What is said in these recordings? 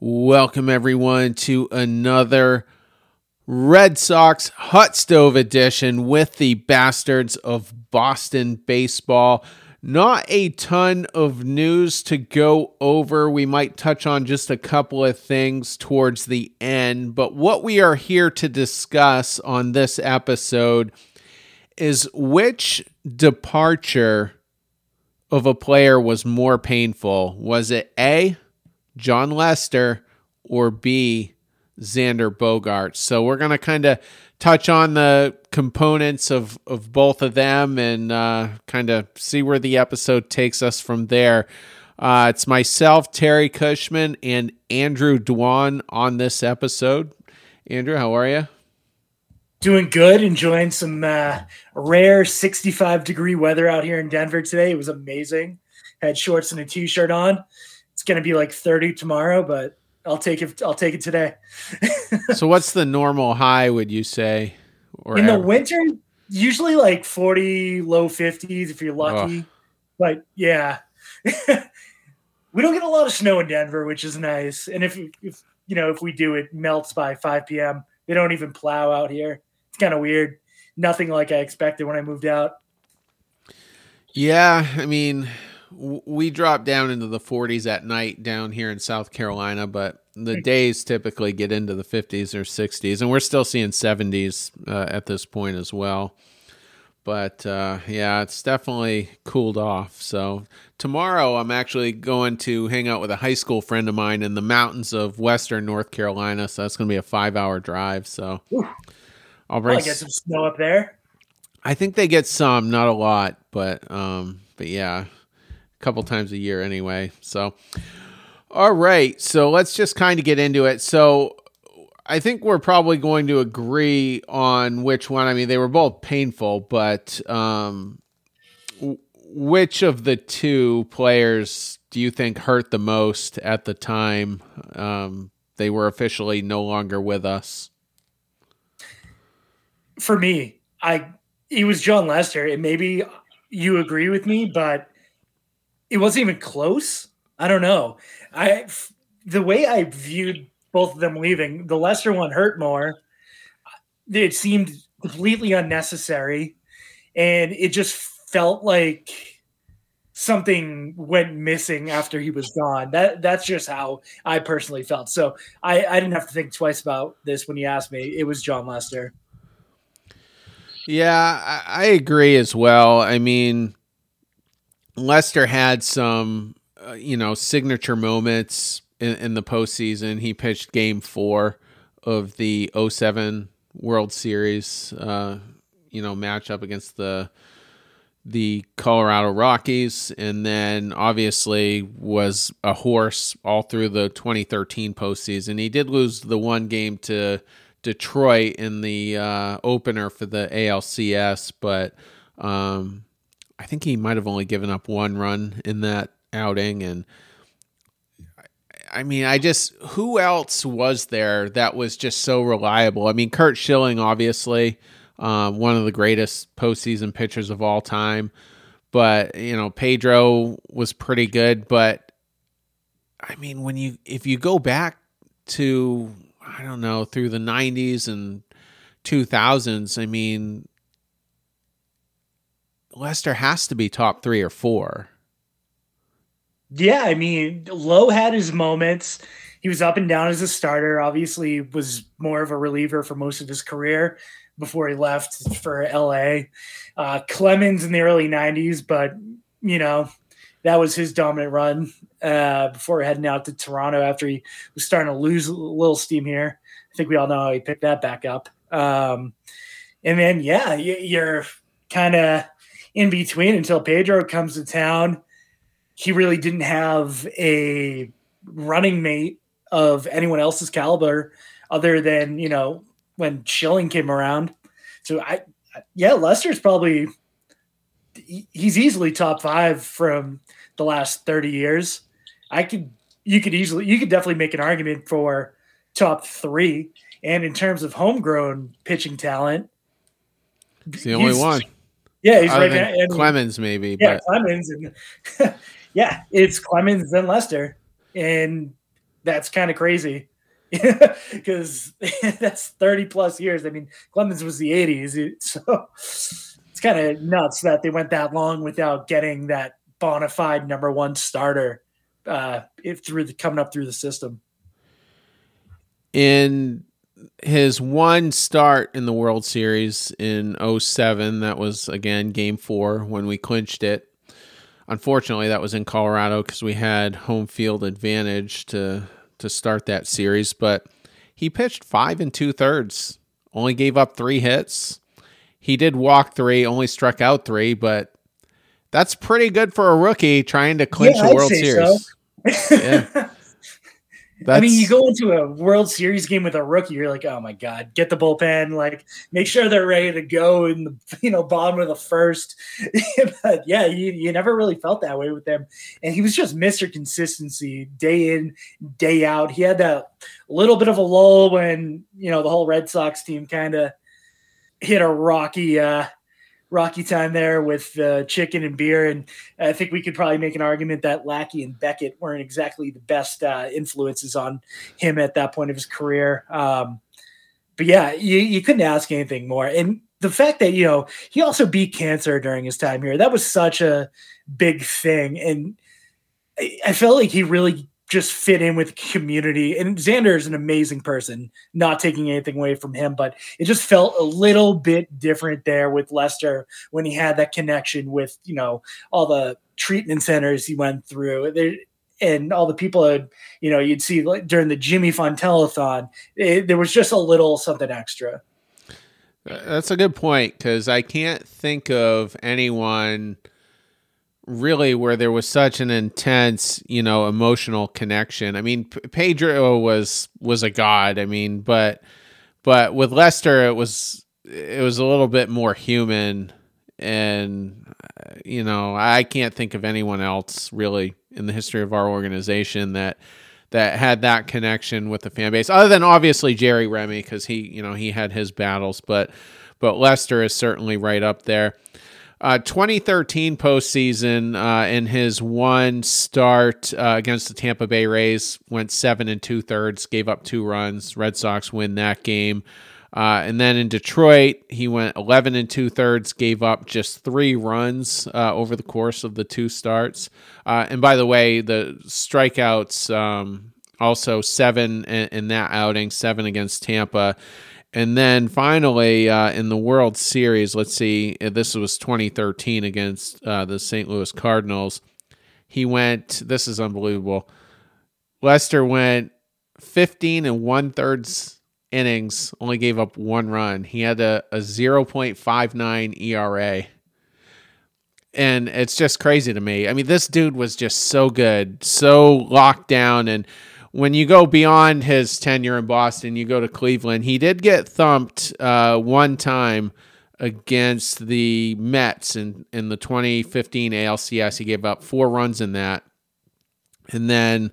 Welcome, everyone, to another Red Sox Hot Stove edition with the Bastards of Boston Baseball. Not a ton of news to go over. We might touch on just a couple of things towards the end, but what we are here to discuss on this episode is which departure of a player was more painful? Was it A, Jon Lester, or B, Xander Bogaerts? So we're going to kind of touch on the components of, of both of them and uh, kind of see where the episode takes us from there. Uh, it's myself, Terry Cushman, and Andrew Dwan on this episode. Andrew, how are you? Doing good, enjoying some uh, rare 65 degree weather out here in Denver today. It was amazing. Had shorts and a t-shirt on. Going to be like 30 tomorrow, but I'll take it. I'll take it today. so, what's the normal high? Would you say? Or in the winter, usually like 40, low 50s if you're lucky. Oh. But yeah, we don't get a lot of snow in Denver, which is nice. And if if you know if we do, it melts by 5 p.m. They don't even plow out here It's kind of weird. Nothing like I expected when I moved out. Yeah, I mean, we drop down into the 40s at night down here in South Carolina, but the days typically get into the 50s or 60s, and we're still seeing 70s uh, at this point as well. But uh, yeah, it's definitely cooled off. So tomorrow, I'm actually going to hang out with a high school friend of mine in the mountains of Western North Carolina. So that's going to be a five hour drive. So. I'll bring. get some snow up there. I think they get some, not a lot, but um, but yeah, couple times a year anyway. So, all right, so let's just kind of get into it. So, I think we're probably going to agree on which one. I mean, they were both painful, but um, which of the two players do you think hurt the most at the time um, they were officially no longer with us? for me, I it was Jon Lester. And maybe you agree with me, but it wasn't even close. I don't know. I the way I viewed both of them leaving, the Lester one hurt more. It seemed completely unnecessary, and it just felt like something went missing after he was gone. That that's just how I personally felt. So I, I didn't have to think twice about this when you asked me. It was Jon Lester. Yeah, I, I agree as well. I mean, Lester had some, uh, you know, signature moments in, in, the postseason. He pitched Game Four of the 07 World Series, uh, you know, matchup against the the Colorado Rockies, and then obviously was a horse all through the 2013 postseason. He did lose the one game to Detroit in the uh, opener for the ALCS, but um, I think he might have only given up one run in that outing. And I mean, I just who else was there that was just so reliable? I mean, Curt Schilling, obviously, uh, one of the greatest postseason pitchers of all time. But you know, Pedro was pretty good. But I mean, when you if you go back to I don't know, through the 90s and 2000s, I mean, Lester has to be top three or four. Yeah, I mean, Lowe had his moments. He was up and down as a starter. Obviously, was more of a reliever for most of his career before he left for LA. Uh, Clemens in the early '90s, but you know, that was his dominant run uh, before heading out to Toronto after he was starting to lose a little steam here. I think we all know how he picked that back up. Um, and then, yeah, you're kind of in between until Pedro comes to town. He really didn't have a running mate of anyone else's caliber other than, you know, when Schilling came around. So I, yeah, Lester's probably he's easily top five from the last 30 years. I could you could easily you could definitely make an argument for top three. And in terms of homegrown pitching talent, he's the only one. Yeah, he's right now. Clemens maybe. Yeah, but. Clemens and yeah, it's Clemens and Lester. And that's kind of crazy because that's 30 plus years. I mean, Clemens was the 80s, so it's kind of nuts that they went that long without getting that bona fide number one starter uh, if through the coming up through the system. In his one start in the World Series in 07, that was again game four when we clinched it. Unfortunately, that was in Colorado because we had home field advantage to to start that series. But he pitched five and two thirds, only gave up three hits. He did walk three, only struck out three, but that's pretty good for a rookie trying to clinch yeah, a World Series. So. yeah. That's... I mean, you go into a World Series game with a rookie, you're like, oh my god, get the bullpen, like make sure they're ready to go in the you know bottom of the first. but yeah, you, you never really felt that way with them, and he was just Mister Consistency day in day out. He had that little bit of a lull when you know the whole Red Sox team kind of hit a rocky uh, rocky time there with uh, chicken and beer. And I think we could probably make an argument that Lackey and Beckett weren't exactly the best uh, influences on him at that point of his career. Um, but yeah, you, you couldn't ask anything more. And the fact that, you know, he also beat cancer during his time here, that was such a big thing. And I felt like he really just fit in with community. And Xander is an amazing person, not taking anything away from him, but it just felt a little bit different there with Lester when he had that connection with, you know, all the treatment centers he went through. There, and all the people that, you know, you'd see like during the Jimmy Fund telethon, it, there was just a little something extra. Uh, that's a good point because I can't think of anyone – really where there was such an intense, you know, emotional connection. I mean, P- Pedro was was a god. I mean, but but with Lester, it was it was a little bit more human, and uh, you know, I can't think of anyone else really in the history of our organization that that had that connection with the fan base, other than obviously Jerry Remy because he, you know, he had his battles, but but Lester is certainly right up there. Uh, 2013 postseason, uh, in his one start uh, against the Tampa Bay Rays, went seven and two thirds, gave up two runs. Red Sox win that game. Uh, and then in Detroit, he went 11 and two thirds, gave up just three runs uh, over the course of the two starts. Uh, and by the way, the strikeouts um, also seven in, in that outing, seven against Tampa. And then finally, uh, in the World Series, let's see, uh, this was 2013 against uh, the St. Louis Cardinals. He went, this is unbelievable. Lester went 15 and one thirds innings, only gave up one run. He had a, a 0.59 ERA. And it's just crazy to me. I mean, this dude was just so good, so locked down. And when you go beyond his tenure in Boston, you go to Cleveland. He did get thumped uh, one time against the Mets in, in the 2015 ALCS. He gave up four runs in that. And then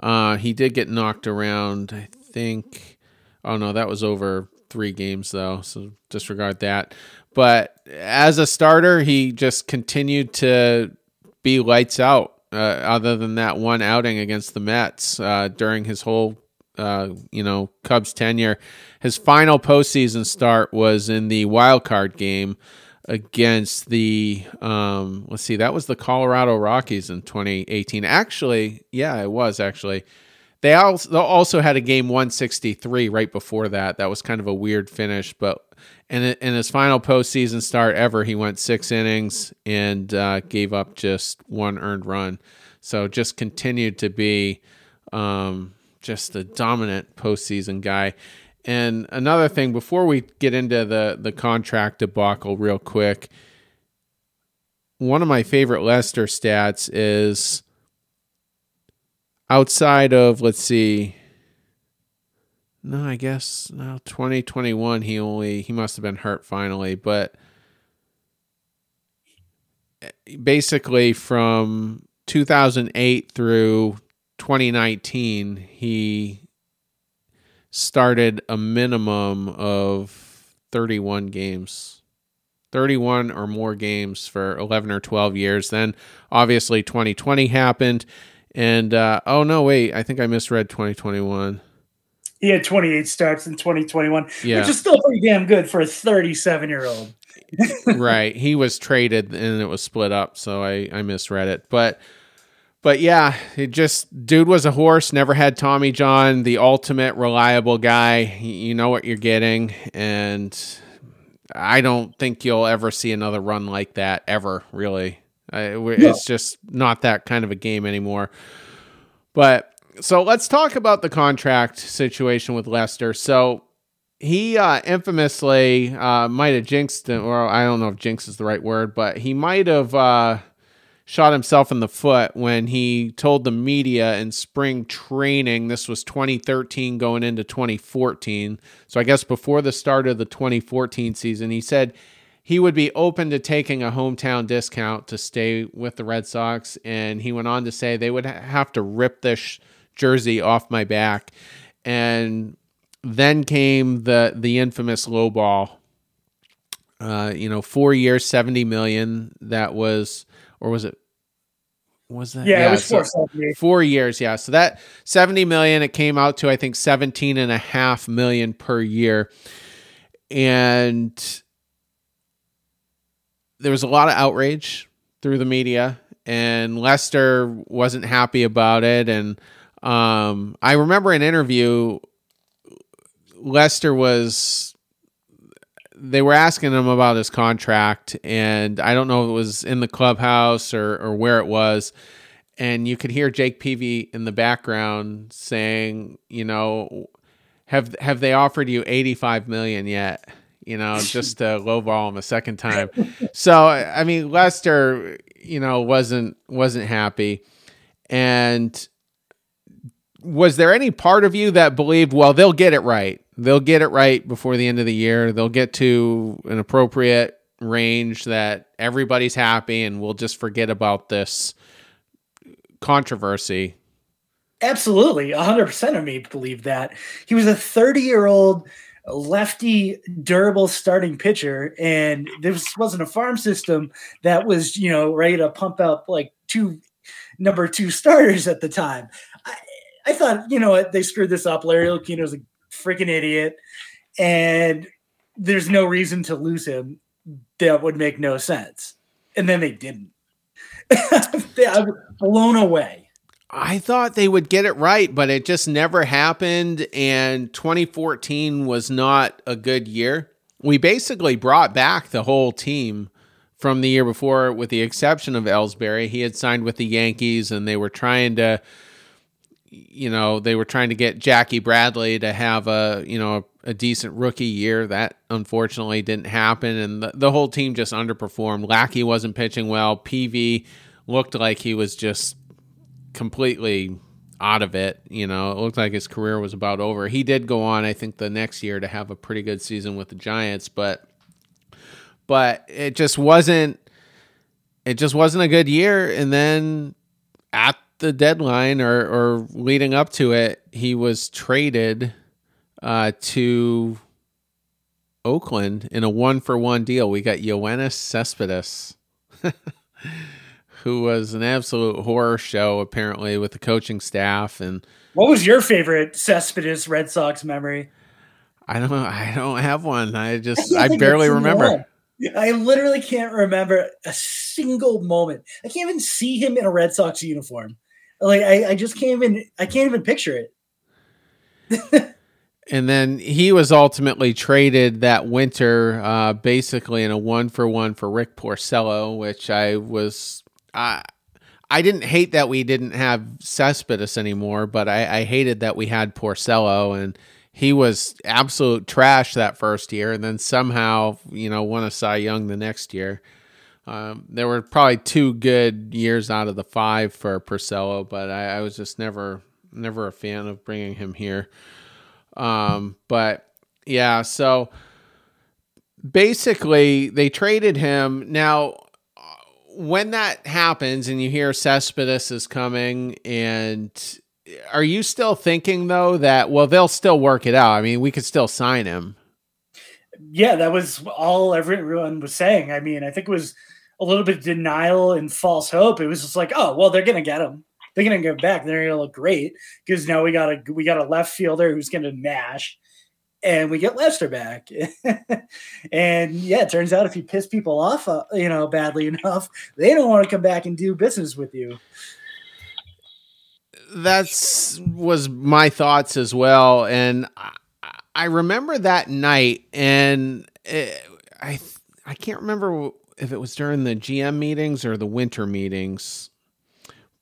uh, he did get knocked around, I think. Oh, no, that was over three games, though. So disregard that. But as a starter, he just continued to be lights out uh, other than that one outing against the Mets uh, during his whole, uh, you know, Cubs tenure. His final postseason start was in the wild card game against the um, let's see, that was the Colorado Rockies in 2018. Actually, yeah, it was actually. They also had a game 163 right before that. That was kind of a weird finish, but in in his final postseason start ever, he went six innings and uh, gave up just one earned run. So just continued to be um, just a dominant postseason guy. And another thing, before we get into the the contract debacle, real quick, one of my favorite Lester stats is outside of let's see no, I guess no. 2021, he only he must have been hurt finally, but basically from 2008 through 2019, he started a minimum of 31 games. 31 or more games for 11 or 12 years. Then obviously 2020 happened And uh, oh no, wait, I think I misread 2021. He had 28 starts in 2021, Yeah. which is still pretty damn good for a 37 year old. right. He was traded and it was split up, so I I misread it. But but yeah, it just dude was a horse, never had Tommy John, the ultimate reliable guy. You know what you're getting and I don't think you'll ever see another run like that ever, really. I, it's just not that kind of a game anymore. But so let's talk about the contract situation with Lester. So he uh, infamously uh, might have jinxed him, or I don't know if jinx is the right word, but he might have uh, shot himself in the foot when he told the media in spring training. This was 2013 going into 2014. So I guess before the start of the 2014 season, he said he would be open to taking a hometown discount to stay with the Red Sox. And he went on to say they would have to rip this jersey off my back. And then came the the infamous low ball. Uh, you know, four years, seventy million. That was, or was it? Was that? Yeah, it was so- four seventy. Four years, yeah. So that 70 million, it came out to, I think, 17 and a half million per year. And there was a lot of outrage through the media, and Lester wasn't happy about it. And um, I remember an interview, Lester was. They were asking him about his contract, and I don't know if it was in the clubhouse or, or where it was and you could hear Jake Peavy in the background saying, you know, have have they offered you 85 million yet? You know, just to lowball him a second time. So I mean, Lester, you know, wasn't wasn't happy, and was there any part of you that believed, well, they'll get it right, they'll get it right before the end of the year, they'll get to an appropriate range that everybody's happy, and we'll just forget about this controversy. Absolutely, hundred percent of me believed that he was a thirty-year-old lefty, durable starting pitcher, and this wasn't a farm system that was, you know, ready to pump out like two number two starters at the time. I, thought, you know what, they screwed this up. Larry Lucchino's a freaking idiot, and there's no reason to lose him. That would make no sense, and then they didn't. I was blown away. I thought they would get it right, but it just never happened. And 2014 was not a good year. We basically brought back the whole team from the year before, with the exception of Ellsbury. He had signed with the Yankees, and they were trying to, you know, they were trying to get Jackie Bradley to have a, you know, a, decent rookie year. That unfortunately didn't happen, and the, the whole team just underperformed. Lackey wasn't pitching well. Peavy looked like he was just completely out of it. You know, it looked like his career was about over. He did go on, I think, the next year to have a pretty good season with the Giants, but but it just wasn't it just wasn't a good year. And then at the deadline or or leading up to it, he was traded uh, to Oakland in a one for one deal. We got Yoenis Cespedes. who was an absolute horror show apparently with the coaching staff and What was your favorite Cespedes Red Sox memory? I don't I don't have one. I just can't I barely of a single remember. one. I literally can't remember a single moment. I can't even see him in a Red Sox uniform. Like I, I just can't even I can't even picture it. And then he was ultimately traded that winter, uh, basically in a one for one for Rick Porcello, which I was I I didn't hate that we didn't have Cespedes anymore, but I, I hated that we had Porcello and he was absolute trash that first year, and then somehow you know won a Cy Young the next year. Um, there were probably two good years out of the five for Porcello, but I, I was just never never a fan of bringing him here. Um, but yeah, so basically they traded him. Now, when that happens and you hear Cespedes is coming, and are you still thinking though that well they'll still work it out? I mean, we could still sign him. Yeah, that was all everyone was saying. I mean, I think it was a little bit of denial and false hope. It was just like, oh, well, they're gonna get him. they're gonna get back. They're gonna look great because now we got a we got a left fielder who's gonna mash, and we get Lester back. and yeah, it turns out if you piss people off, uh, you know, badly enough, they don't want to come back and do business with you. That's was my thoughts as well, and I, I remember that night, and it, I I can't remember if it was during the GM meetings or the winter meetings,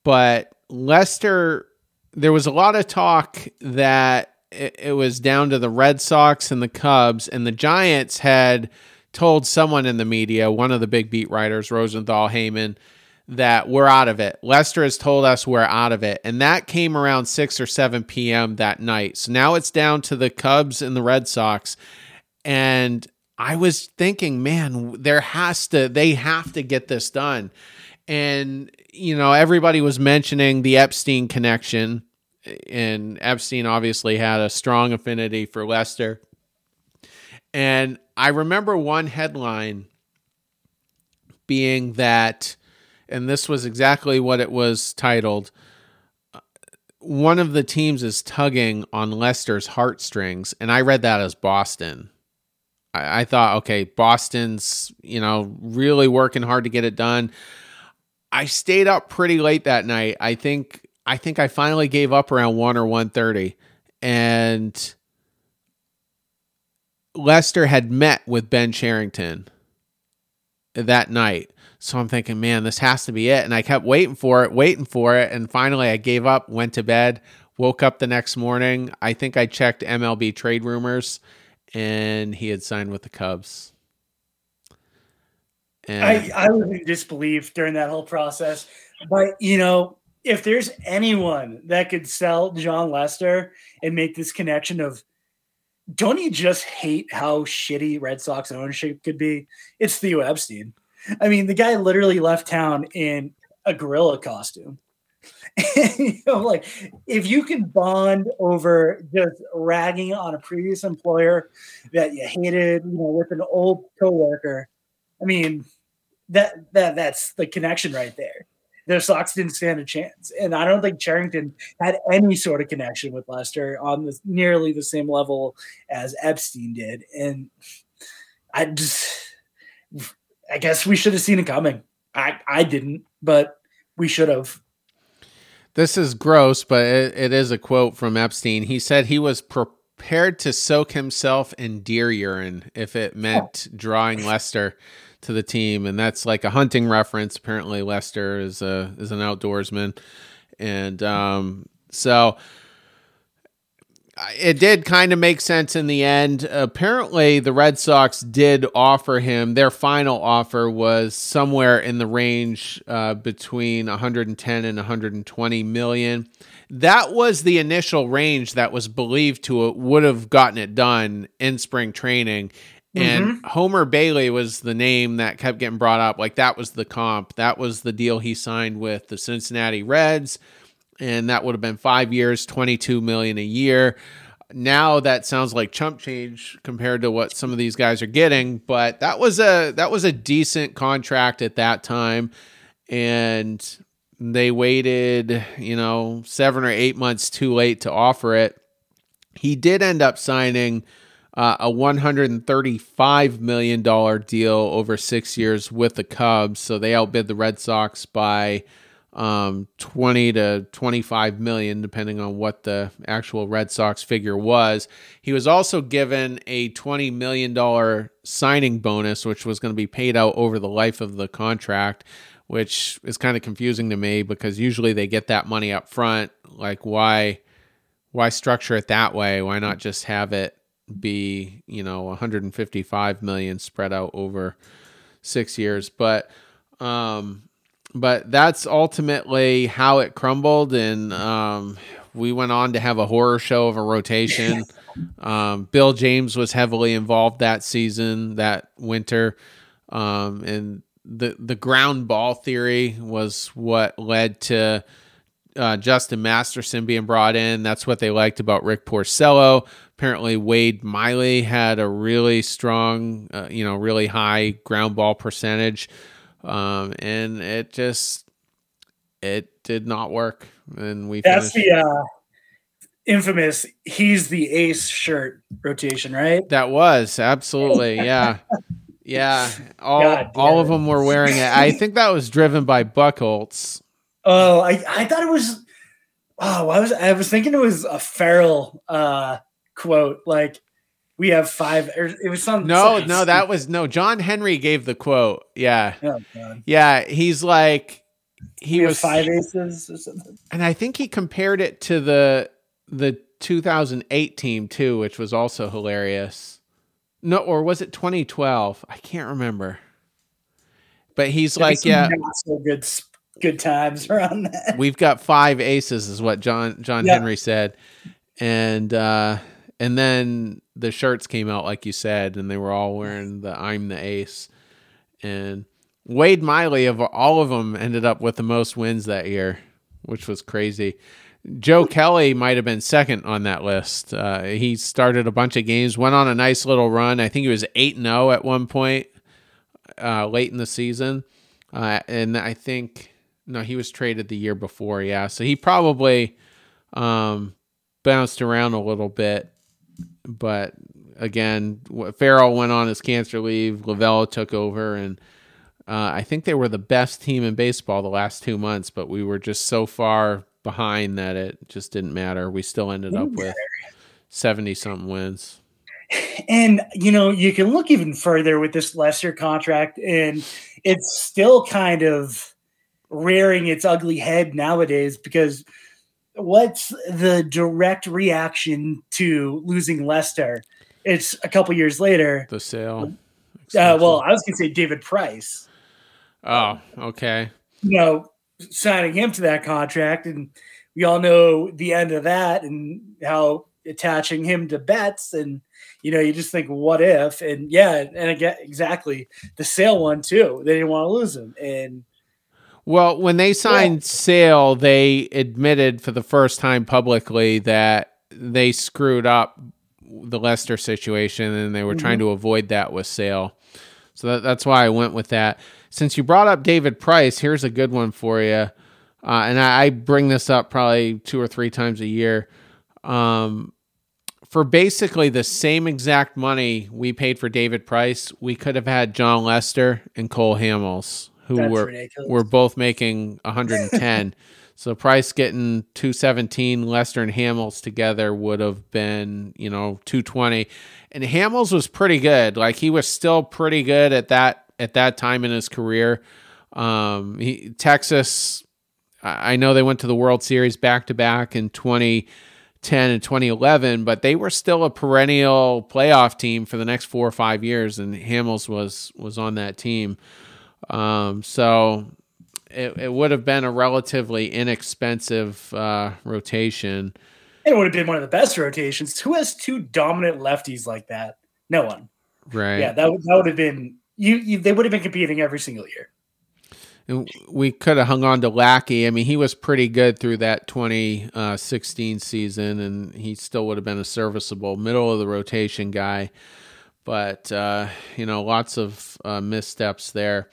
but Lester, there was a lot of talk that it, it was down to the Red Sox and the Cubs, and the Giants had told someone in the media, one of the big beat writers, Rosenthal Heyman, that we're out of it. Lester has told us we're out of it. And that came around 6 or 7 p.m. that night. So now it's down to the Cubs and the Red Sox. And I was thinking, man, there has to, they have to get this done. And, you know, everybody was mentioning the Epstein connection. Eh, and Epstein obviously had a strong affinity for Lester. And I remember one headline being that, and this was exactly what it was titled one of the teams is tugging on Lester's heartstrings. And I read that as Boston. I, I thought, okay, Boston's, you know, really working hard to get it done. I stayed up pretty late that night. I think I think I finally gave up around 1 or 1:30 and Lester had met with Ben Cherington that night. So I'm thinking, man, this has to be it. And I kept waiting for it, waiting for it. And finally, I gave up, went to bed, woke up the next morning. I think I checked MLB trade rumors and he had signed with the Cubs. And I, I was in disbelief during that whole process. But, you know, if there's anyone that could sell Jon Lester and make this connection of, don't you just hate how shitty Red Sox ownership could be? It's Theo Epstein. I mean, the guy literally left town in a gorilla costume. you know, like if you can bond over just ragging on a previous employer that you hated, you know, with an old coworker, I mean, that that that's the connection right there. Their socks didn't stand a chance, and I don't think Cherington had any sort of connection with Lester on the nearly the same level as Epstein did, and I just, I guess we should have seen it coming. I I didn't, but we should have. This is gross, but it, it is a quote from Epstein. He said he was prepared to soak himself in deer urine if it meant drawing Lester to the team, and that's like a hunting reference. Apparently, Lester is a is an outdoorsman, and um, so it did kind of make sense in the end. Apparently, the Red Sox did offer him their final offer was somewhere in the range uh, between 110 and 120 million. That was the initial range that was believed to would have gotten it done in spring training. And mm-hmm. Homer Bailey was the name that kept getting brought up. Like that was the comp. That was the deal he signed with the Cincinnati Reds and that would have been five years, 22 million a year. Now that sounds like chump change compared to what some of these guys are getting, but that was a that was a decent contract at that time, and they waited, you know, seven or eight months too late to offer it. He did end up signing uh, a $135 million deal over six years with the Cubs. So they outbid the Red Sox by um, 20 to 25 million, depending on what the actual Red Sox figure was. He was also given a $20 million signing bonus, which was going to be paid out over the life of the contract, which is kind of confusing to me because usually they get that money up front. Like, why? Why structure it that way? Why not just have it be, you know, 155 million spread out over six years? But um, but that's ultimately how it crumbled and um, we went on to have a horror show of a rotation um, bill james was heavily involved that season that winter um, and the the ground ball theory was what led to uh, Justin Masterson being brought in. That's what they liked about Rick Porcello. Apparently, Wade Miley had a really strong, uh, you know, really high ground ball percentage. Um, and it just it did not work, and we. That's finished. the uh, infamous "he's the ace" shirt rotation, right? That was absolutely yeah. Yeah, all all of them were wearing it. I think that was driven by Buchholz. Oh, I, I thought it was. Oh, I was I was thinking it was a Farrell uh, quote like we have five. It was some. No, no, that was no. John Henry gave the quote. Yeah, oh, yeah. He's like he we was five aces or something. And I think he compared it to the the 2008 team too, which was also hilarious. No, or was it 2012? I can't remember. But he's like, yeah, so good, good times around that. We've got five aces, is what John John Henry said, and uh, and then the shirts came out like you said, and they were all wearing the "I'm the Ace," and Wade Miley of all of them ended up with the most wins that year, which was crazy. Joe Kelly might have been second on that list. Uh, he started a bunch of games, went on a nice little run. I think he was eight and zero oh at one point uh, late in the season, uh, and I think no, he was traded the year before. Yeah, so he probably um, bounced around a little bit, but again, Farrell went on his cancer leave. Lovullo took over, and uh, I think they were the best team in baseball the last two months, but we were just so far behind that it just didn't matter. We still ended up with 70 something wins. And, you know, you can look even further with this Lester contract, and it's still kind of rearing its ugly head nowadays because what's the direct reaction to losing Lester? It's a couple years later. The Sale. Uh, well, I was going to say David Price. Oh, okay. You know, signing him to that contract, and we all know the end of that and how attaching him to Betts, and you know, you just think, what if? And yeah, and again, exactly the Sale one too. They didn't want to lose him, and well, when they signed yeah. Sale, they admitted for the first time publicly that they screwed up the Lester situation, and they were mm-hmm. trying to avoid that with Sale. So that, that's why I went with that since you brought up David Price, here's a good one for you. Uh, and I, I, bring this up probably two or three times a year. Um, for basically the same exact money we paid for David Price, we could have had Jon Lester and Cole Hamels, who That's were ridiculous. were both making 110. so Price getting 217, Lester and Hamels together would have been, you know, 220. And Hamels was pretty good. Like he was still pretty good at that at that time in his career. Um, he, Texas, I know they went to the World Series back to back in 2010 and 2011, but they were still a perennial playoff team for the next four or five years, and Hamels was was on that team. Um, so it, it would have been a relatively inexpensive uh, rotation. It would have been one of the best rotations. Who has two dominant lefties like that? No one. Right. Yeah, that, that would have been you, you they would have been competing every single year. And we could have hung on to Lackey. I mean, he was pretty good through that 2016 season, and he still would have been a serviceable middle of the rotation guy. But uh, you know, lots of uh, missteps there.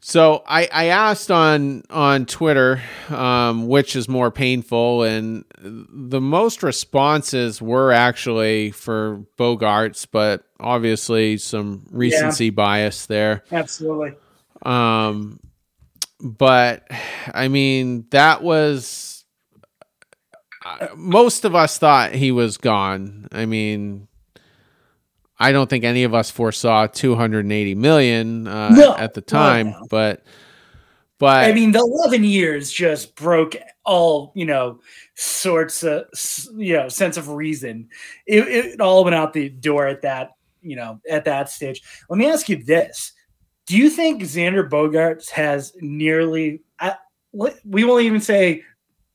So I, I asked on on Twitter um, which is more painful, and the most responses were actually for Bogaerts, but obviously some recency yeah. bias there. Absolutely. Um, but I mean that was uh, most of us thought he was gone. I mean, I don't think any of us foresaw 280 million uh, no, at the time, no, no. but but I mean, the 11 years just broke all you know sorts of you know sense of reason. It, it all went out the door at that you know at that stage. Let me ask you this: Do you think Xander Bogaerts has nearly? Uh, we won't even say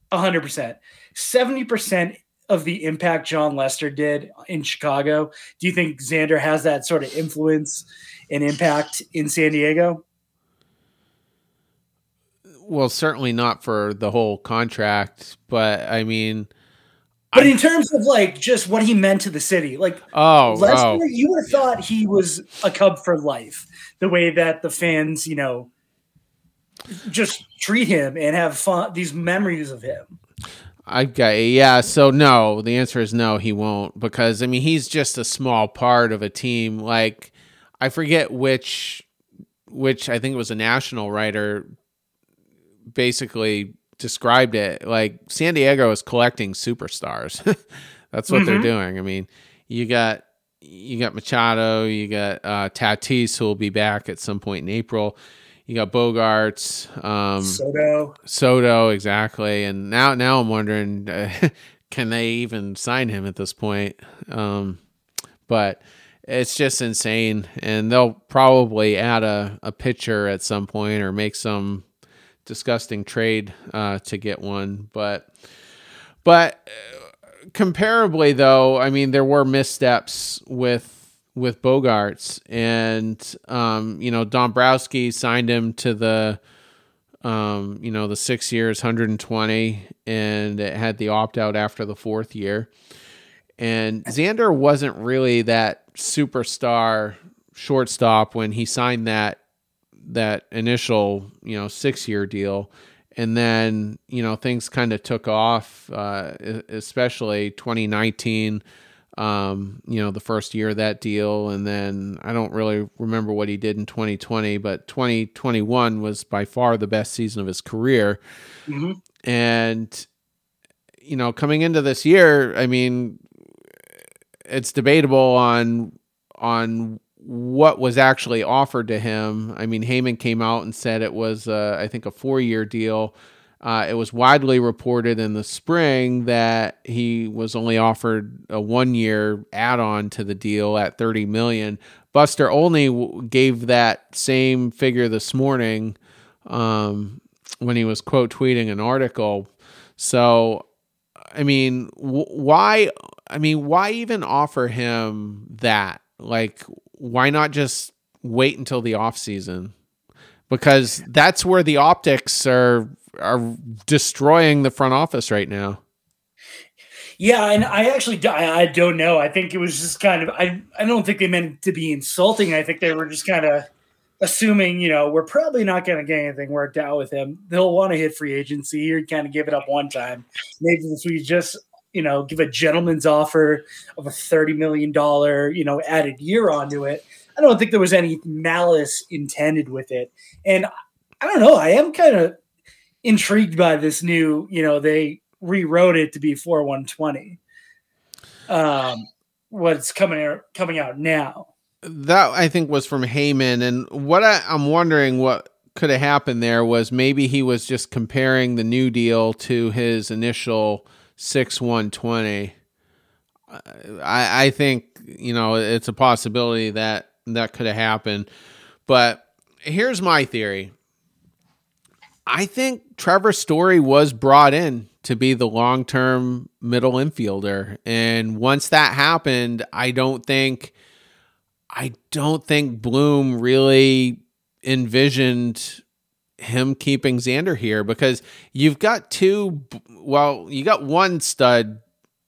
100 percent. 70 percent of the impact Jon Lester did in Chicago. Do you think Xander has that sort of influence and impact in San Diego? Well, certainly not for the whole contract, but I mean, but I, in terms of like just what he meant to the city, like oh, oh. Lester, oh. you would have thought he was a Cub for life. The way that the fans, you know, just treat him and have fun these memories of him. I got yeah. So no, the answer is no. He won't because I mean he's just a small part of a team. Like I forget which which I think it was a national writer basically described it like San Diego is collecting superstars. That's what mm-hmm. they're doing. I mean, you got you got Machado, you got uh, Tatis who will be back at some point in April. You got Bogaerts, um, Soto, Soto, exactly. And now, now I'm wondering, uh, can they even sign him at this point? Um, but it's just insane, and they'll probably add a, a pitcher at some point or make some disgusting trade uh, to get one. But, but uh, comparably, though, I mean, there were missteps with with Bogaerts, and um, you know Dombrowski signed him to the um, you know the six years, 120, and it had the opt out after the fourth year. And Xander wasn't really that superstar shortstop when he signed that that initial you know six year deal and then you know things kind of took off uh, especially 2019 um, you know, the first year of that deal. And then I don't really remember what he did in 2020, but 2021 was by far the best season of his career. Mm-hmm. And, you know, coming into this year, I mean, it's debatable on, on, what was actually offered to him. I mean, Heyman came out and said it was, uh, I think, a four year deal uh, it was widely reported in the spring that he was only offered a one-year add-on to the deal at 30 million. Buster Olney gave that same figure this morning um, when he was quote tweeting an article. So, I mean, w- why? I mean, why even offer him that? Like, why not just wait until the off season? Because that's where the optics are are destroying the front office right now. Yeah, and I actually I, I don't know. I think it was just kind of I I don't think they meant to be insulting. I think they were just kind of assuming, you know, we're probably not going to get anything worked out with him. They'll want to hit free agency or kind of give it up one time. Maybe if we just, you know, give a gentleman's offer of a $30 million, you know, added year onto it. I don't think there was any malice intended with it. And I don't know. I am kind of intrigued by this new, you know, they rewrote it to be 4120. Um, what's coming out, coming out now. That I think was from Heyman, and what I, I'm wondering what could have happened there was maybe he was just comparing the new deal to his initial six one twenty. I I think you know it's a possibility that that could have happened, but here's my theory. I think Trevor Story was brought in to be the long term middle infielder. And once that happened, I don't think I don't think Bloom really envisioned him keeping Xander here because you've got two well, you got one stud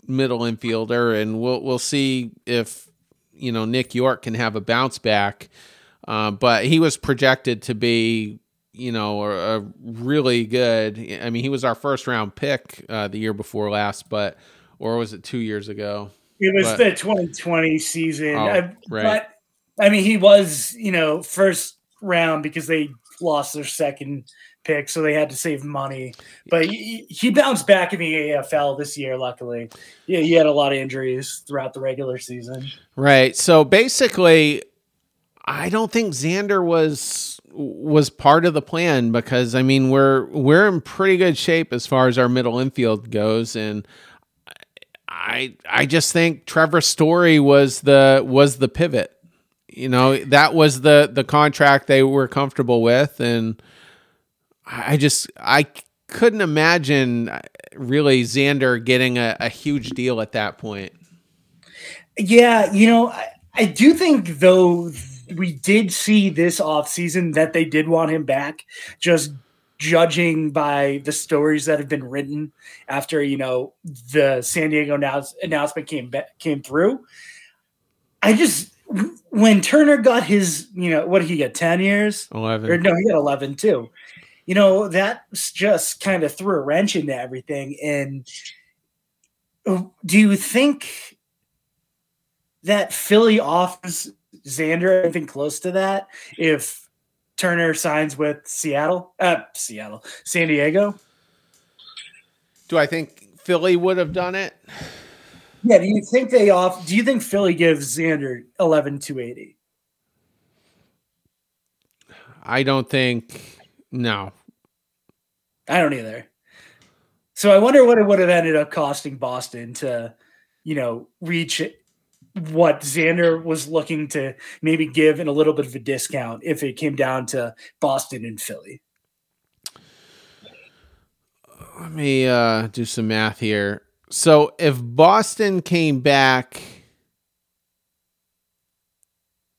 middle infielder and we'll we'll see if you know Nick Yorke can have a bounce back. Uh, but he was projected to be you know, a, a, really good. I mean, he was our first round pick uh, the year before last, but or was it two years ago? It was but, the 2020 season. Oh, I, right. But I mean, he was you know first round because they lost their second pick, so they had to save money. But he, he bounced back in the AFL this year. Luckily, yeah, he had a lot of injuries throughout the regular season. Right. So basically, I don't think Xander was was part of the plan because I mean we're we're in pretty good shape as far as our middle infield goes and I I just think Trevor Story was the was the pivot. You know, that was the the contract they were comfortable with and I just I couldn't imagine really Xander getting a, a huge deal at that point. Yeah, you know, I, I do think though we did see this offseason that they did want him back, just judging by the stories that have been written after you know the San Diego announce- announcement came came through. I just when Turner got his, you know, what did he get? Ten years? Eleven? Or no, he got eleven too. you know, that just kind of threw a wrench into everything. And do you think that Philly offers Xander anything close to that if Turner signs with Seattle? Uh, Seattle, San Diego. Do I think Philly would have done it? Yeah. Do you think they off? Do you think Philly gives Xander eleven two eighty? I don't think. No, I don't either. So I wonder what it would have ended up costing Boston to, you know, reach what Xander was looking to maybe give in a little bit of a discount if it came down to Boston and Philly. Let me uh, do some math here. So if Boston came back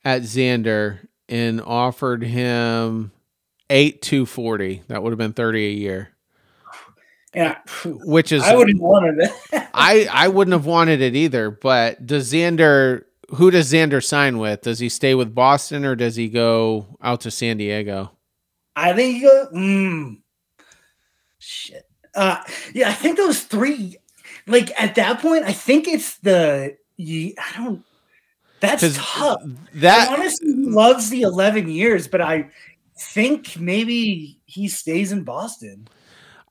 at Xander and offered him eight two forty, that would have been thirty a year. Yeah, which is I wouldn't wanted it. I I wouldn't have wanted it either. But does Xander? Who does Xander sign with? Does he stay with Boston or does he go out to San Diego? I think he goes. Mm, shit. Uh, yeah, I think those three. Like at that point, I think it's the. I don't. That's tough. That I honestly loves the eleven years, but I think maybe he stays in Boston.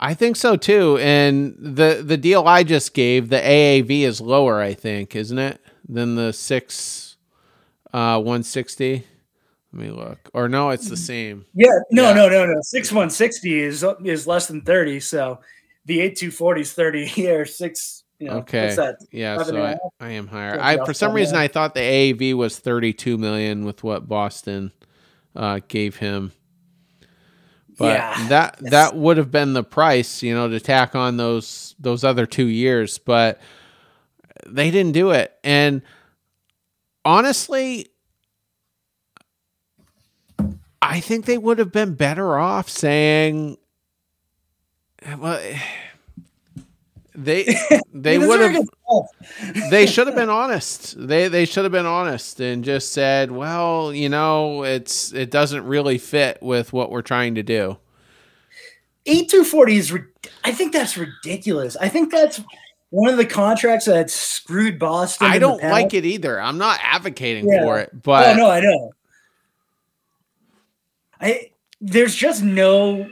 I think so too. And the the deal I just gave, the AAV is lower, I think, isn't it, than the six uh, one sixty. Let me look. Or no, it's the same. Yeah, no, yeah. no, no, no. Six one sixty is is less than thirty. So the eight two forty is thirty here. Six. You know, okay. Yeah, so I, I, am higher. I for some reason I thought the AAV was thirty two million with what Boston uh, gave him. But yeah, that that would have been the price, you know, to tack on those those other two years, but they didn't do it. And honestly, I think they would have been better off saying well they they would have they should have been honest. They they should have been honest and just said, "Well, you know, it's it doesn't really fit with what we're trying to do." Eight two forty is. I think that's ridiculous. I think that's one of the contracts that screwed Boston. I don't like it either. I'm not advocating yeah. for it, oh, but oh, no, I know. I there's just no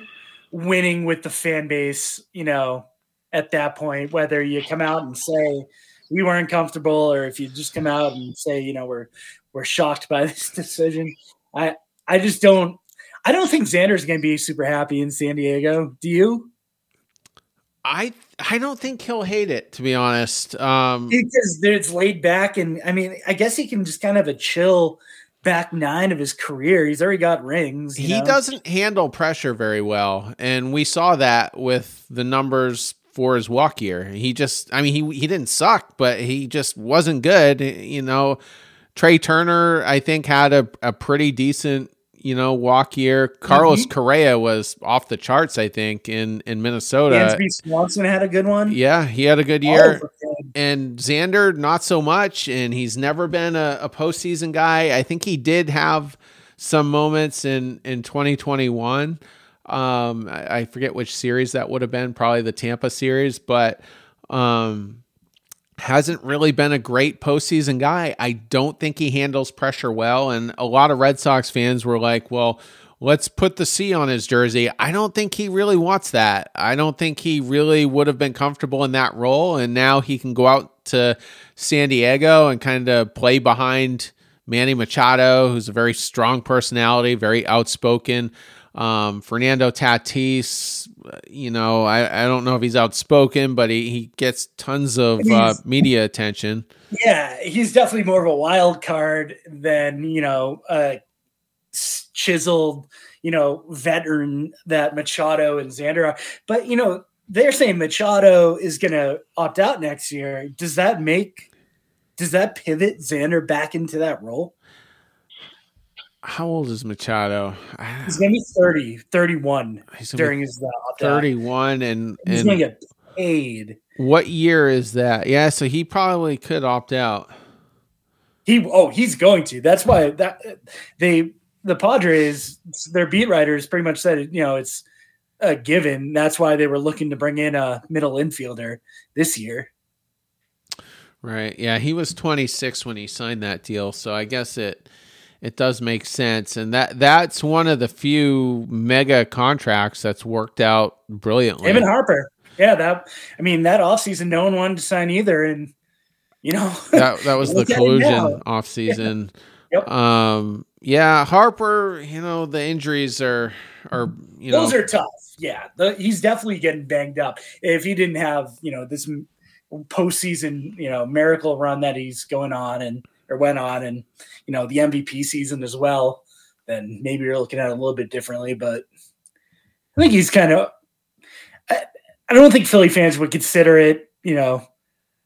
winning with the fan base, you know, at that point, whether you come out and say we weren't comfortable or if you just come out and say, you know, we're we're shocked by this decision. I I just don't I don't think Xander's going to be super happy in San Diego. Do you? I I don't think he'll hate it to be honest. Um because it's laid back and I mean, I guess he can just kind of a chill back nine of his career. He's already got rings. He know? doesn't handle pressure very well, and we saw that with the numbers for his walk year. He just, I mean, he he didn't suck, but he just wasn't good. You know, Trea Turner, I think, had a, a pretty decent, you know, walk year. Carlos mm-hmm. Correa was off the charts, I think, in in Minnesota. Dansby Swanson had a good one. Yeah, he had a good year. And Xander, not so much. And he's never been a, a postseason guy. I think he did have some moments in in 2021 um, I, I, forget which series that would have been, probably the Tampa series, but um, hasn't really been a great postseason guy. I don't think he handles pressure well. And a lot of Red Sox fans were like, well, let's put the C on his jersey. I don't think he really wants that. I don't think he really would have been comfortable in that role. And now he can go out to San Diego and kind of play behind Manny Machado, who's a very strong personality, very outspoken. Um, Fernando Tatis, you know, I, I don't know if he's outspoken, but he, he gets tons of uh, media attention. Yeah, he's definitely more of a wild card than, you know, a chiseled, you know, veteran that Machado and Xander are. But, you know, they're saying Machado is going to opt out next year. Does that make, does that pivot Xander back into that role? How old is Machado? He's gonna be 30, 31 during his uh, 31 and, he's and gonna get paid. What year is that? Yeah, so he probably could opt out. He oh, he's going to. That's why that they the Padres, their beat writers pretty much said, you know, it's a given. That's why they were looking to bring in a middle infielder this year. Right. Yeah, he was 26 when he signed that deal, so I guess it it does make sense and that that's one of the few mega contracts that's worked out brilliantly. Evan Harper. Yeah, that I mean that offseason no one wanted to sign either and you know that that was the collusion offseason. Yeah. Yep. Um yeah, Harper, you know, the injuries are are you know Those are tough. Yeah. The, he's definitely getting banged up. If he didn't have, you know, this postseason, you know, miracle run that he's going on and or went on and you know the MVP season as well, then maybe you're looking at it a little bit differently. But I think he's kind of. I, I don't think Philly fans would consider it, you know,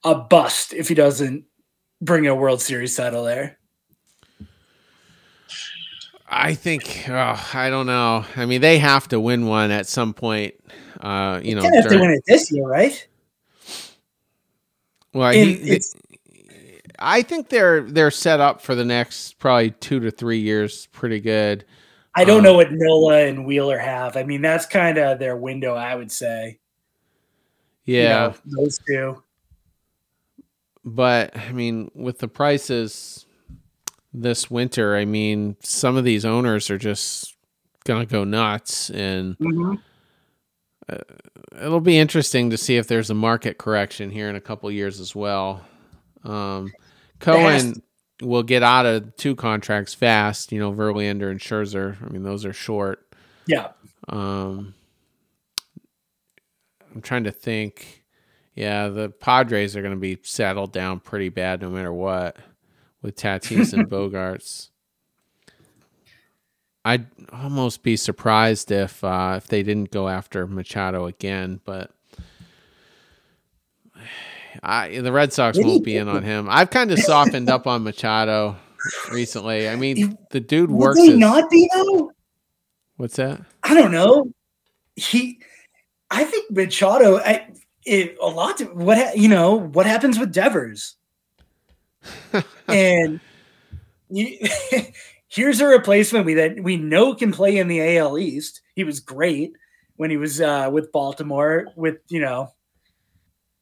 a bust if he doesn't bring a World Series title there. I think oh, I don't know. I mean, they have to win one at some point. Uh, you know, they have during, to win it this year, right? Well, he, I think they're they're set up for the next probably two to three years pretty good. I don't um, know what Nola and Wheeler have. I mean, that's kind of their window, I would say. Yeah, you know, those two. But I mean, with the prices this winter, I mean, some of these owners are just gonna go nuts, and mm-hmm. uh, it'll be interesting to see if there's a market correction here in a couple years as well. Um, Cohen will get out of two contracts fast. You know, Verlander and Scherzer. I mean, those are short. Yeah. Um, I'm trying to think. Yeah, the Padres are going to be settled down pretty bad no matter what with Tatis and Bogaerts. I'd almost be surprised if uh, if they didn't go after Machado again, but I, the Red Sox won't be in on him. I've kind of softened up on Machado recently. I mean, the dude works. Would they not be though? What's that? I don't know. He, I think Machado. I, it, a lot. To, what you know? What happens with Devers? and you, here's a replacement we that we know can play in the AL East. He was great when he was uh, with Baltimore. With you know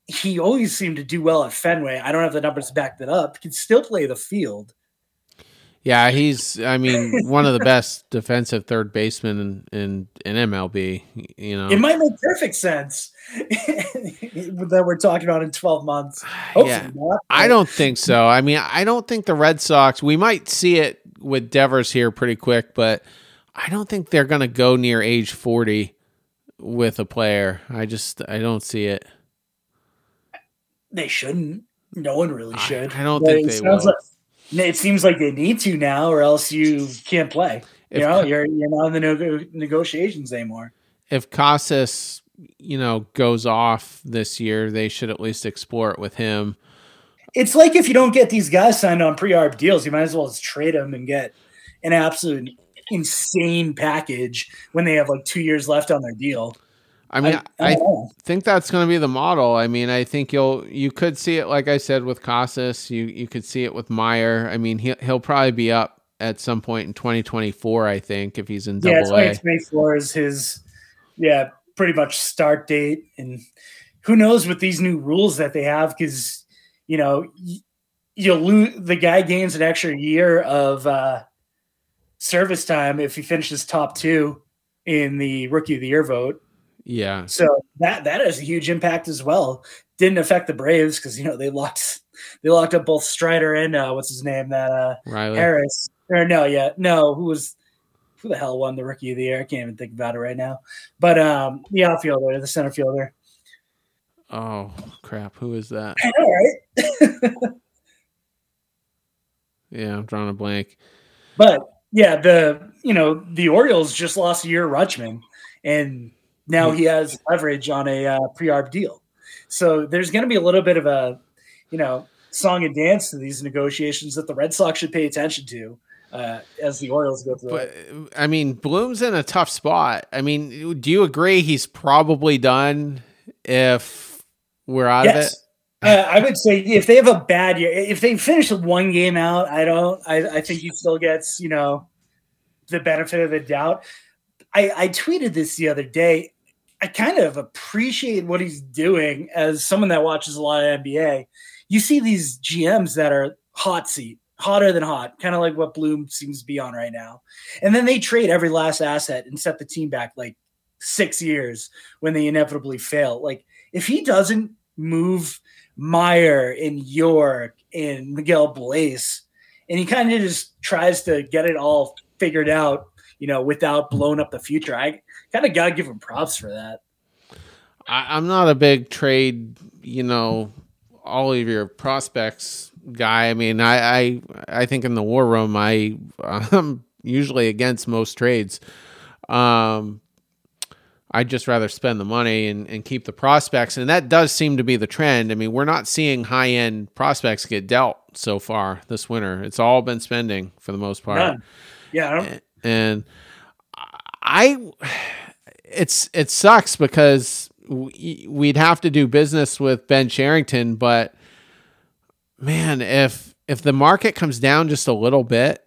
he always seemed to do well at Fenway. I don't have the numbers to back that up. He can still play the field. Yeah, he's I mean one of the best defensive third basemen in, in, in MLB. You know, it might make perfect sense that we're talking about in twelve months. Hopefully yeah, not. I don't think so. I mean, I don't think the Red Sox. We might see it with Devers here pretty quick, but I don't think they're going to go near age forty with a player. I just I don't see it. They shouldn't. No one really should. I, I don't but think they will. Like, it seems like they need to now, or else you can't play. If, you know, you're you're not in the no- negotiations anymore. If Casas, you know, goes off this year, they should at least explore it with him. It's like if you don't get these guys signed on pre-arb deals, you might as well just trade them and get an absolute insane package when they have like two years left on their deal. I mean, I, I, I think that's going to be the model. I mean, I think you'll you could see it, like I said, with Casas. You you could see it with Meyer. I mean, he he'll probably be up at some point in 2024. I think if he's in double yeah, 2024 is his yeah pretty much start date. And who knows with these new rules that they have because you know you'll lose the guy gains an extra year of uh, service time if he finishes top two in the rookie of the year vote yeah. So that that has a huge impact as well. Didn't affect the Braves because you know they locked they locked up both Strider and uh, what's his name that uh, Riley. Harris or no yeah no who was who the hell won the Rookie of the Year? I can't even think about it right now. But um, the outfielder, the center fielder. Oh crap! Who is that? I know, right? yeah, I'm drawing a blank. But yeah, the you know the Orioles just lost a year Rutschman, and now he has leverage on a uh, pre-arb deal. So there's going to be a little bit of a, you know, song and dance to these negotiations that the Red Sox should pay attention to uh, as the Orioles go through. But it. I mean, Bloom's in a tough spot. I mean, do you agree he's probably done if we're out yes. of it? Uh, I would say if they have a bad year, if they finish one game out, I don't. I, I think he still gets you know the benefit of the doubt. I, I tweeted this the other day. I kind of appreciate what he's doing as someone that watches a lot of NBA. You see these GMs that are hot seat, hotter than hot, kind of like what Bloom seems to be on right now. And then they trade every last asset and set the team back like six years when they inevitably fail. Like if he doesn't move Meyer and Yorke and Miguel Bleis, and he kind of just tries to get it all figured out, you know, without blowing up the future. I kind of got to give him props for that. I, I'm not a big trade, you know, all of your prospects guy. I mean, I I, I think in the war room, I I'm usually against most trades. Um, I'd just rather spend the money and, and keep the prospects. And that does seem to be the trend. I mean, we're not seeing high end prospects get dealt so far this winter. It's all been spending for the most part. None. Yeah. And I, it's, it sucks because we'd have to do business with Ben Cherington, but man, if, if the market comes down just a little bit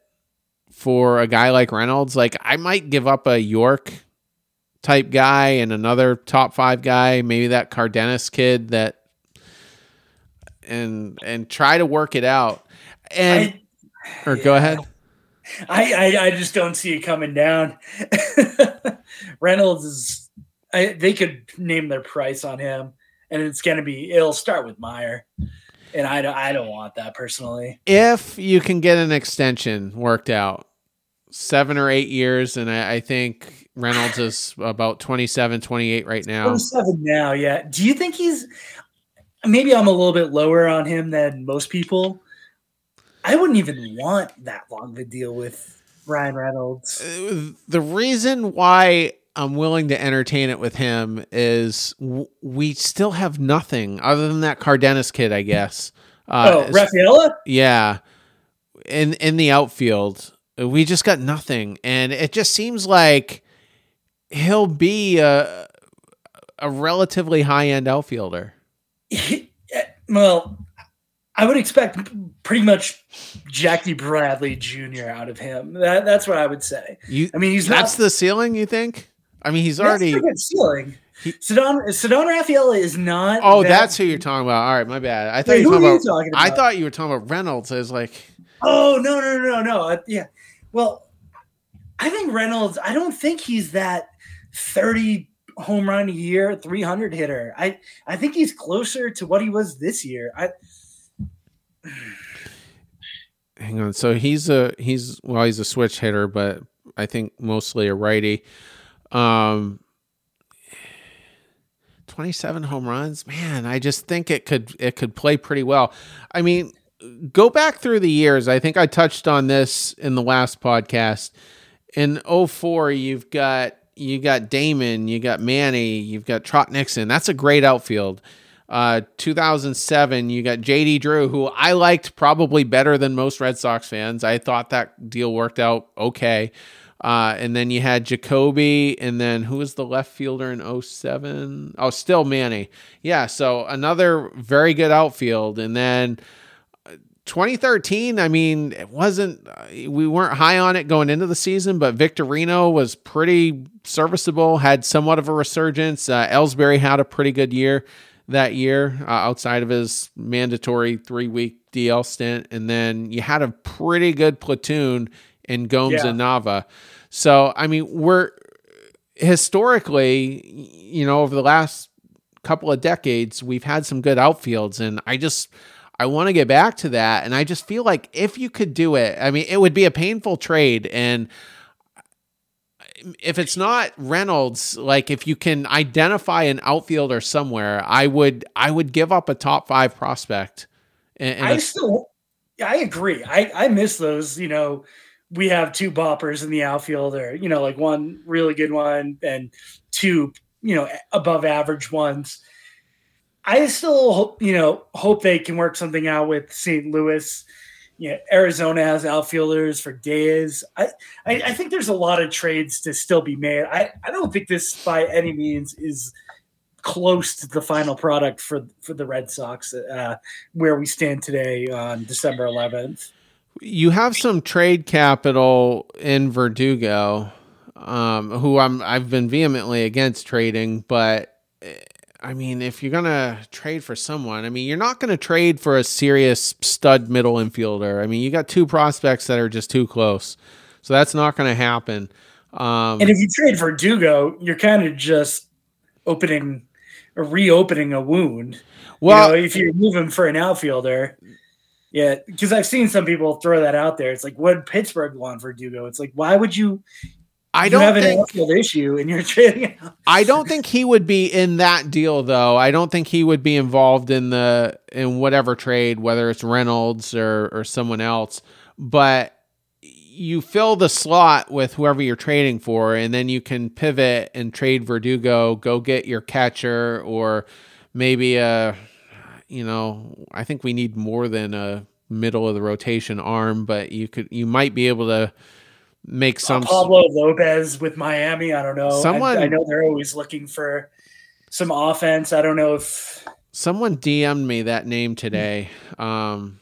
for a guy like Reynolds, like I might give up a Yorke type guy and another top five guy, maybe that Cardenas kid that and and try to work it out. And I, or yeah. go ahead. I, I, I just don't see it coming down. Reynolds is I, they could name their price on him, and it's going to be it'll start with Meyer, and I don't I don't want that personally. If you can get an extension worked out, seven or eight years, and I, I think Reynolds is about 27, 28 right now. 27 now, yeah. Do you think he's maybe I'm a little bit lower on him than most people? I wouldn't even want that long of a deal with Bryan Reynolds. Uh, the reason why I'm willing to entertain it with him is w- we still have nothing other than that Cardenas kid, I guess. Uh, oh, Rafaela? Yeah. In in the outfield, we just got nothing, and it just seems like he'll be a a relatively high end outfielder. well, I would expect pretty much Jackie Bradley Jr. out of him. That, that's what I would say. You, I mean, he's that's not, the ceiling. You think? I mean, he's already good ceiling. He, Ceddanne Ceddanne Rafaela is not. Oh, that, that's who you're talking about. All right, my bad. I thought wait, you were talking, about, talking about, I thought you were talking about Reynolds. I was like, oh no no no no. Uh, yeah. Well, I think Reynolds. I don't think he's that 30 home run a year, 300 hitter. I I think he's closer to what he was this year. I Hang on. So he's a he's well he's a switch hitter, but I think mostly a righty. Um 27 home runs. Man, I just think it could it could play pretty well. I mean, go back through the years. I think I touched on this in the last podcast. In 04, you've got you got Damon, you got Manny, you've got Trot Nixon. That's a great outfield. Uh, 2007, you got JD Drew, who I liked probably better than most Red Sox fans. I thought that deal worked out okay. Uh, and then you had Jacoby, and then who was the left fielder in 07? Oh, still Manny. Yeah, so another very good outfield. And then 2013, I mean, it wasn't, we weren't high on it going into the season, but Victorino was pretty serviceable, had somewhat of a resurgence. Uh, Ellsbury had a pretty good year that year uh, outside of his mandatory three week DL stint. And then you had a pretty good platoon in Gomes yeah. and Nava. So, I mean, we're historically, you know, over the last couple of decades, we've had some good outfields. And I just, I want to get back to that. And I just feel like if you could do it, I mean, it would be a painful trade. And if it's not Reynolds, like if you can identify an outfielder somewhere, I would I would give up a top five prospect. And, and I still, I agree. I I miss those. You know, we have two boppers in the outfield, or you know, like one really good one and two, you know, above average ones. I still hope, you know, hope they can work something out with St. Louis. You know, Arizona has outfielders for days. I, I, I think there's a lot of trades to still be made. I, I don't think this by any means is close to the final product for for the Red Sox uh, where we stand today on December 11th. You have some trade capital in Verdugo. um, who I'm I've been vehemently against trading, but I mean, if you're gonna trade for someone, I mean, you're not gonna trade for a serious stud middle infielder. I mean, you got two prospects that are just too close, so that's not gonna happen. Um, and if you trade for Dugo, you're kind of just opening or reopening a wound. Well, you know, if you move him for an outfielder, yeah, because I've seen some people throw that out there. It's like, what Pittsburgh want for Dugo? It's like, why would you? I don't have think, an issue, and you're trading. I don't think he would be in that deal, though. I don't think he would be involved in the in whatever trade, whether it's Reynolds or or someone else. But you fill the slot with whoever you're trading for, and then you can pivot and trade Verdugo, go get your catcher, or maybe a, you know, I think we need more than a middle of the rotation arm, but you could, you might be able to make some uh, Pablo Lopez with Miami. I don't know. Someone, I, I know they're always looking for some offense. I don't know if someone DM'd me that name today. Um,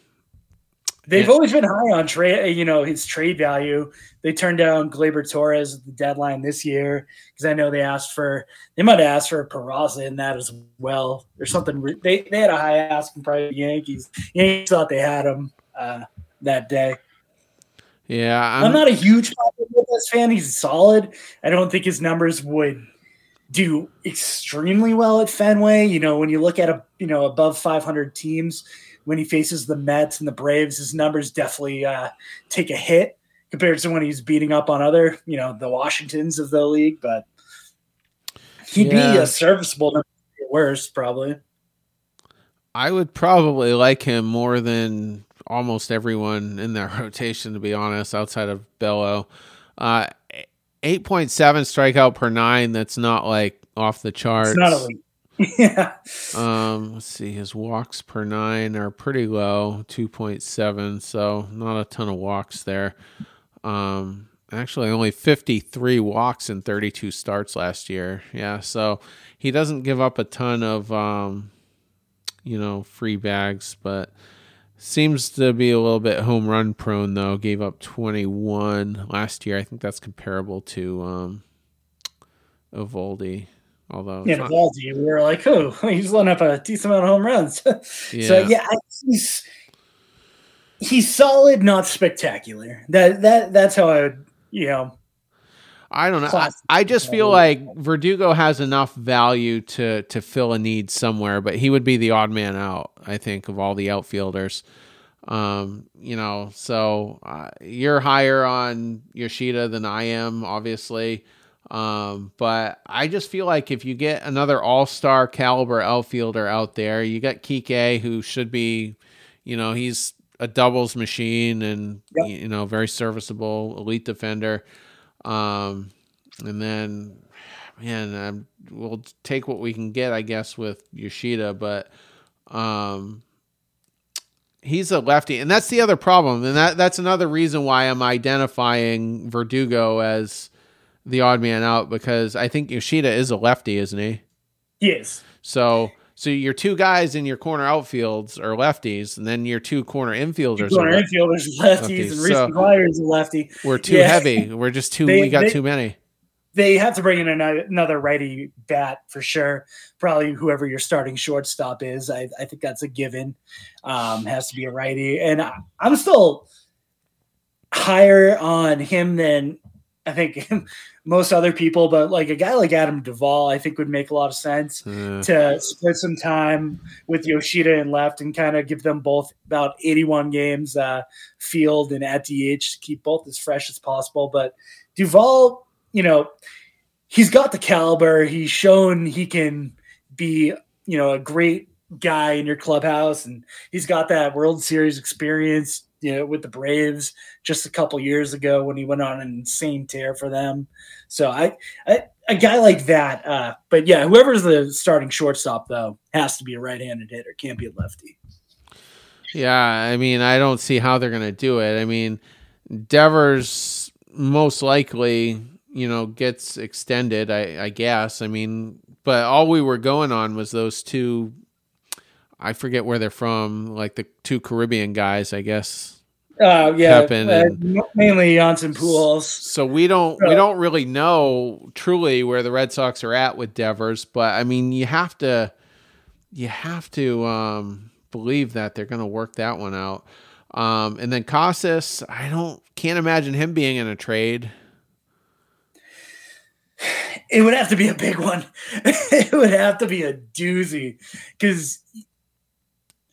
They've always been high on trade, you know, his trade value. They turned down Gleyber Torres at the deadline this year because I know they asked for they might have asked for Peraza in that as well or something. They they had a high asking price. The Yankees Yankees thought they had him uh, that day. Yeah, I'm, I'm not a huge Lopez fan. He's solid. I don't think his numbers would do extremely well at Fenway. You know, when you look at a you know above 500 teams when he faces the Mets and the Braves, his numbers definitely uh, take a hit compared to when he's beating up on other, you know, the Washingtons of the league. But he'd yeah. be a serviceable worst, probably. I would probably like him more than almost everyone in their rotation, to be honest, outside of Bello. Uh, 8.7 strikeout per nine. That's not like off the charts. It's not elite. yeah. Um, let's see. His walks per nine are pretty low, two point seven. So not a ton of walks there. Um, actually only fifty three walks in thirty two starts last year. Yeah. So he doesn't give up a ton of um, you know, free bags, but seems to be a little bit home run prone though. Gave up twenty one last year. I think that's comparable to um, Eovaldi. Although yeah, Valdi, we were like, oh, he's letting up a decent amount of home runs. yeah. So yeah, he's he's solid, not spectacular. That that that's how I would, you know. I don't know. I, I, just feel like Verdugo has enough value to to fill a need somewhere, but he would be the odd man out. I think of all the outfielders. Um, you know, so uh, you're higher on Yoshida than I am, obviously. Um, but I just feel like if you get another all star caliber outfielder out there, you got Kike, who should be, you know, he's a doubles machine and, yep. you know, very serviceable, elite defender. Um, and then, man, um, we'll take what we can get, I guess, with Yoshida, but, um, he's a lefty and that's the other problem and that that's another reason why i'm identifying verdugo as the odd man out because I think Yoshida is a lefty, isn't he? Yes. So so your two guys in your corner outfields are lefties, and then your two corner infielders corner are infielders lefties, lefties. and Reese McGuire is a lefty. We're too yeah. heavy. We're just too. They, we got they, too many. They have to bring in another righty bat for sure. Probably whoever your starting shortstop is. I, I think that's a given. Um, has to be a righty, and I, I'm still higher on him than I think most other people, but like a guy like Adam Duvall, I think would make a lot of sense mm. to split some time with Yoshida and left and kind of give them both about 81 games uh, field and at DH to keep both as fresh as possible. But Duvall, you know, he's got the caliber. He's shown he can be, you know, a great guy in your clubhouse and he's got that World Series experience you know, with the Braves just a couple years ago when he went on an insane tear for them. So I, I a guy like that. Uh, but yeah, whoever's the starting shortstop though has to be a right-handed hitter. Can't be a lefty. Yeah, I mean, I don't see how they're going to do it. I mean, Devers most likely, you know, gets extended. I, I guess. I mean, but all we were going on was those two I forget where they're from, like the two Caribbean guys, I guess. Uh, yeah, uh, mainly Janssen Pools. So we don't we don't really know truly where the Red Sox are at with Devers, but I mean you have to you have to um, believe that they're going to work that one out. Um, and then Casas, I don't can't imagine him being in a trade. It would have to be a big one. it would have to be a doozy because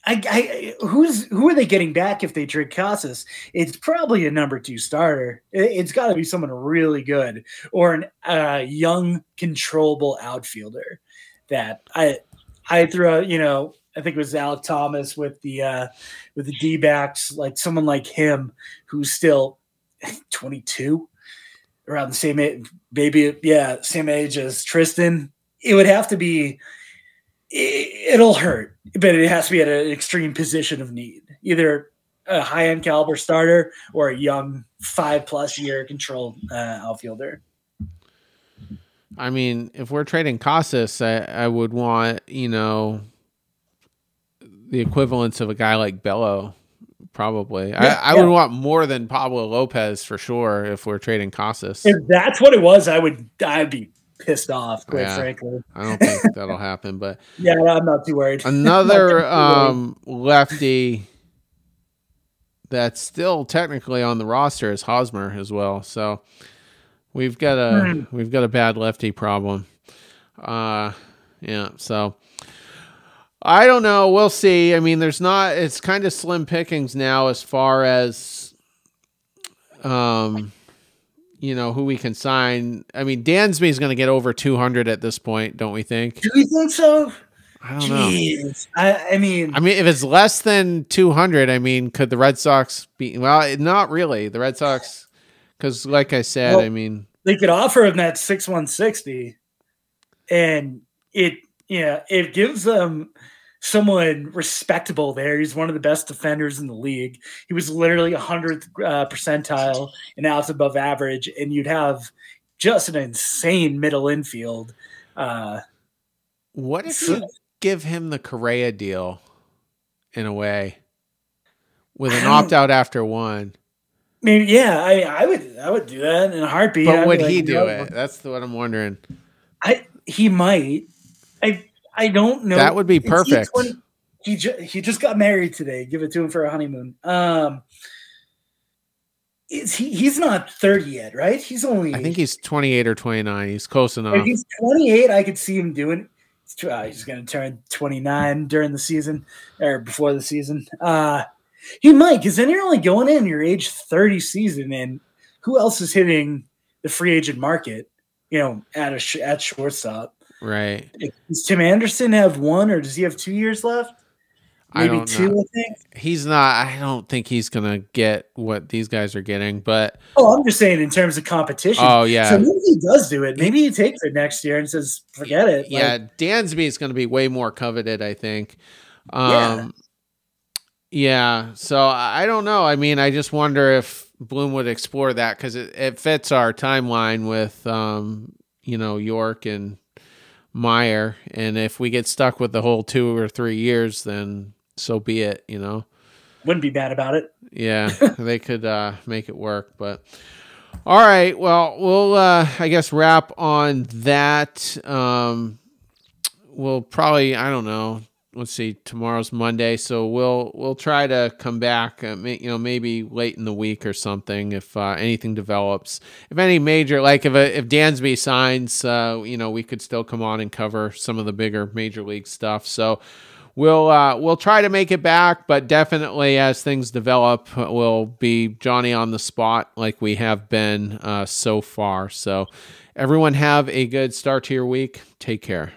I, I, who's who are they getting back if they trade Casas? It's probably a number two starter. It, has got to be someone really good or an uh, young, controllable outfielder. That I I threw out. You know, I think it was Alek Thomas with the uh, with the D backs, like someone like him who's still twenty two, around the same age, maybe yeah, same age as Triston. It would have to be it'll hurt, but it has to be at an extreme position of need. Either a high end caliber starter or a young five plus year control uh, outfielder. I mean, if we're trading Casas, I, I would want, you know, the equivalence of a guy like Bello, probably. Yeah, I, I yeah. would want more than Pablo Lopez for sure if we're trading Casas. If that's what it was, I would I'd be pissed off, quite yeah, frankly. I don't think that'll happen, but yeah, I'm not too worried. Another um, lefty that's still technically on the roster is Hosmer as well. So we've got a mm. we've got a bad lefty problem. Uh, yeah, so I don't know. We'll see. I mean, there's not. It's kind of slim pickings now as far as um you know who we can sign. I mean, Dansby is going to get over 200 at this point, don't we think? Do we think so? I don't Jeez. know. I, I, mean, I mean, if it's less than 200, I mean, could the Red Sox be? Well, not really. The Red Sox, because like I said, well, I mean, they could offer him that six one sixty, and it yeah, it gives them someone respectable there. He's one of the best defenders in the league. He was literally a hundredth uh, percentile and outs above average, and you'd have just an insane middle infield. Uh, what if so, you give him the Correa deal in a way with an opt out after one? Maybe yeah, I I would I would do that in a heartbeat. But would like, he do it? That's what I'm wondering. I he might. I don't know. That would be perfect. He, ju- he just got married today. Give it to him for a honeymoon. Um, is he? He's not thirty yet, right? He's only. I think he's twenty eight or twenty nine. He's close enough. If he's twenty eight, I could see him doing. Uh, he's going to turn twenty nine during the season or before the season. Uh, he might, because then you're only going in your age thirty season, and who else is hitting the free agent market? You know, at a sh- at shortstop. Right. Does Tim Anderson have one, or does he have two years left? Maybe two, know. I think. He's not. I don't think he's gonna get what these guys are getting. But oh, I'm just saying in terms of competition. Oh yeah. So maybe he does do it. Maybe he takes it next year and says, "Forget it." Yeah, like, Dansby is going to be way more coveted. I think. Um, yeah. Yeah. So I don't know. I mean, I just wonder if Bloom would explore that because it, it fits our timeline with, um, you know, Yorke and Meyer. And if we get stuck with the whole two or three years, then so be it, you know. Wouldn't be bad about it. Yeah, they could uh, make it work. But all right, well, we'll uh, I guess wrap on that. Um, we'll probably I don't know let's see tomorrow's monday so we'll we'll try to come back uh, you know maybe late in the week or something if uh, anything develops. If any major like if a, if dansby signs uh, you know we could still come on and cover some of the bigger major league stuff. So we'll uh, we'll try to make it back but definitely as things develop we'll be johnny on the spot like we have been uh, so far. So everyone have a good start to your week. Take care